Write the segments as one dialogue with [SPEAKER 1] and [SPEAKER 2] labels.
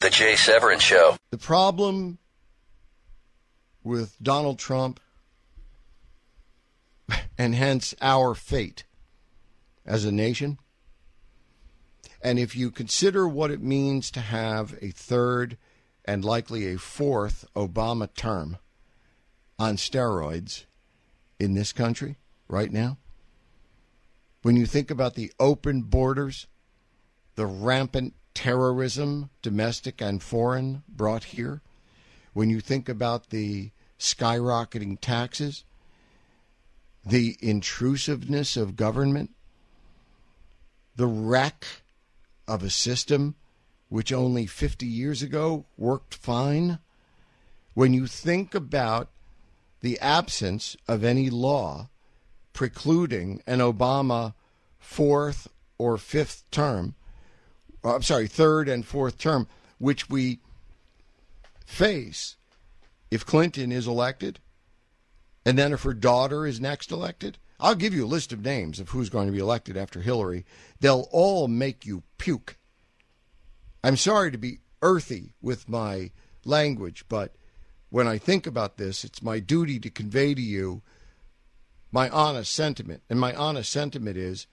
[SPEAKER 1] The Jay Severin Show.
[SPEAKER 2] The problem with Donald Trump and hence our fate as a nation. And if you consider what it means to have a third and likely a fourth Obama term on steroids in this country right now, when you think about the open borders, the rampant terrorism, domestic and foreign, brought here, when you think about the skyrocketing taxes, the intrusiveness of government, the wreck of a system which only 50 years ago worked fine. When you think about the absence of any law precluding an Obama fourth or fifth term, uh, I'm sorry, third and fourth term, which we face if Clinton is elected and then if her daughter is next elected, I'll give you a list of names of who's going to be elected after Hillary. They'll all make you puke. I'm sorry to be earthy with my language, but when I think about this, it's my duty to convey to you my honest sentiment. And my honest sentiment is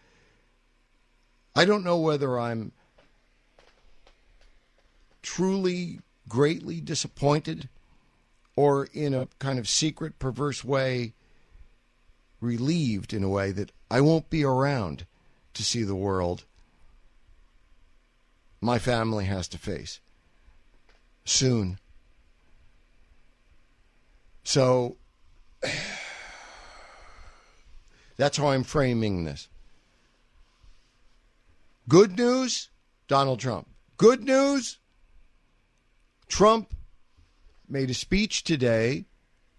[SPEAKER 2] I don't know whether I'm truly greatly disappointed or in a kind of secret, perverse way, relieved in a way that I won't be around to see the world my family has to face soon. So that's how I'm framing this. Good news Donald Trump. Good news Trump made a speech today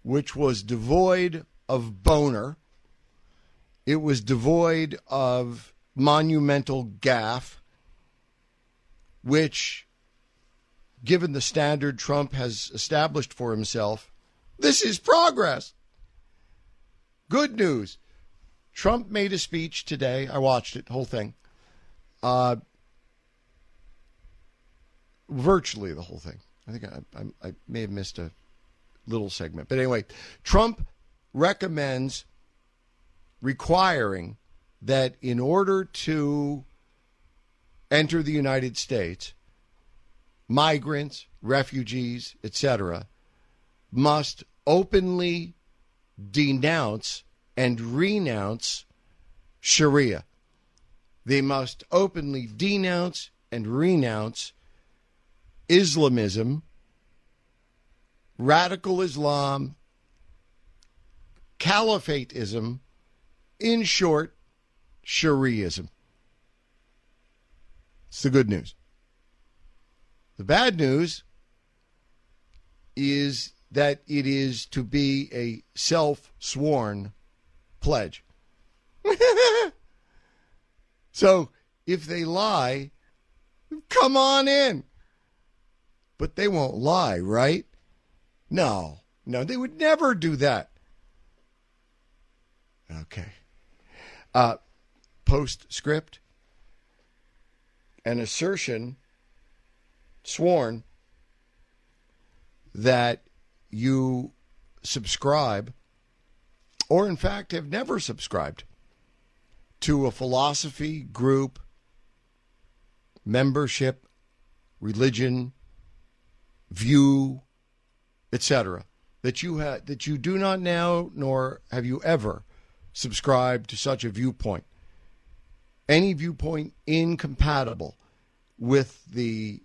[SPEAKER 2] which was devoid of boner. It was devoid of monumental gaffe, which, given the standard Trump has established for himself, this is progress. Good news. Trump made a speech today. I watched it, whole thing. Uh, virtually the whole thing. I think I, I, I may have missed a little segment. But anyway, Trump recommends requiring that in order to enter the United States, migrants, refugees, etc., must openly denounce and renounce Sharia. They must openly denounce and renounce Islamism, radical Islam, caliphateism, in short, Shariaism. It's the good news. The bad news is that it is to be a self sworn pledge. so if they lie, come on in but they won't lie, right? No, no, they would never do that. Okay. Uh, postscript an assertion sworn that you subscribe or in fact have never subscribed to a philosophy group membership religion view, etc., that you ha- that you do not now nor have you ever subscribed to such a viewpoint. Any viewpoint incompatible with the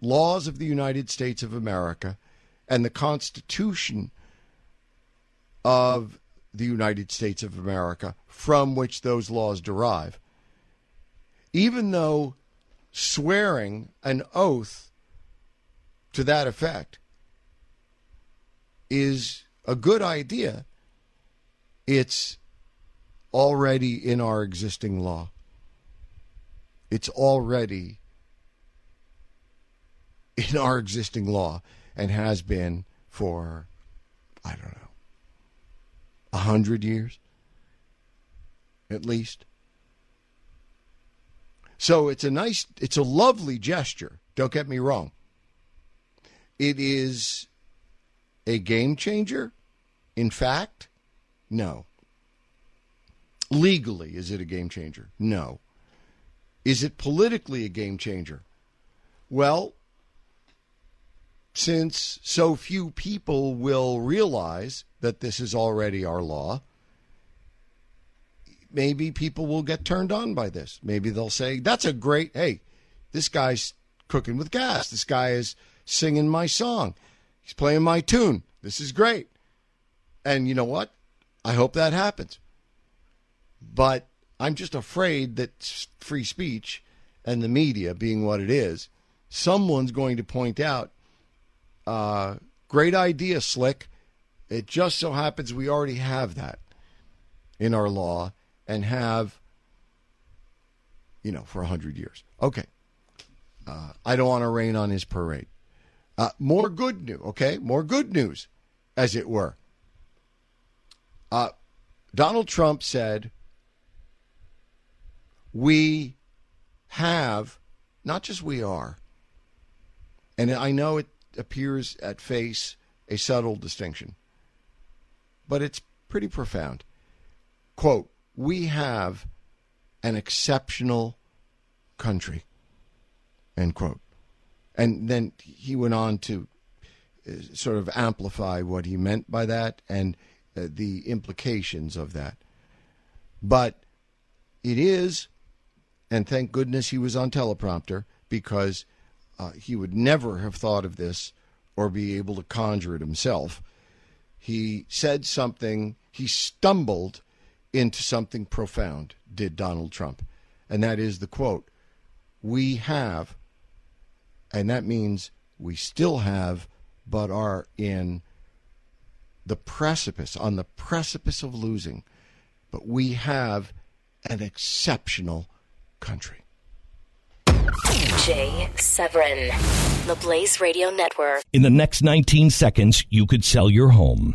[SPEAKER 2] laws of the United States of America and the Constitution of the United States of America from which those laws derive. Even though swearing an oath to that effect is a good idea. It's already in our existing law. It's already in our existing law and has been for, I don't know, a hundred years at least. So it's a nice, it's a lovely gesture. Don't get me wrong. It is a game changer. In fact, no. Legally, is it a game changer? No. Is it politically a game changer? Well, since so few people will realize that this is already our law, maybe people will get turned on by this. Maybe they'll say, that's a great, hey, this guy's cooking with gas. This guy is singing my song. He's playing my tune. This is great. And you know what? I hope that happens. But I'm just afraid that free speech and the media being what it is, someone's going to point out, uh, great idea, Slick. It just so happens we already have that in our law and have, you know, for 100 years. Okay. Uh, I don't want to rain on his parade. Uh, more good news, okay? More good news, as it were. Uh, Donald Trump said, We have, not just we are, and I know it appears at face a subtle distinction, but it's pretty profound. Quote, we have an exceptional country. End quote. And then he went on to uh, sort of amplify what he meant by that and uh, the implications of that. But it is, and thank goodness he was on teleprompter because uh, he would never have thought of this or be able to conjure it himself. He said something, he stumbled into something profound, did Donald Trump. And that is the quote We have, and that means we still have, but are in the precipice, on the precipice of losing. But we have an exceptional country.
[SPEAKER 1] Jay Severin, the Blaze Radio Network.
[SPEAKER 3] In the next 19 seconds, you could sell your home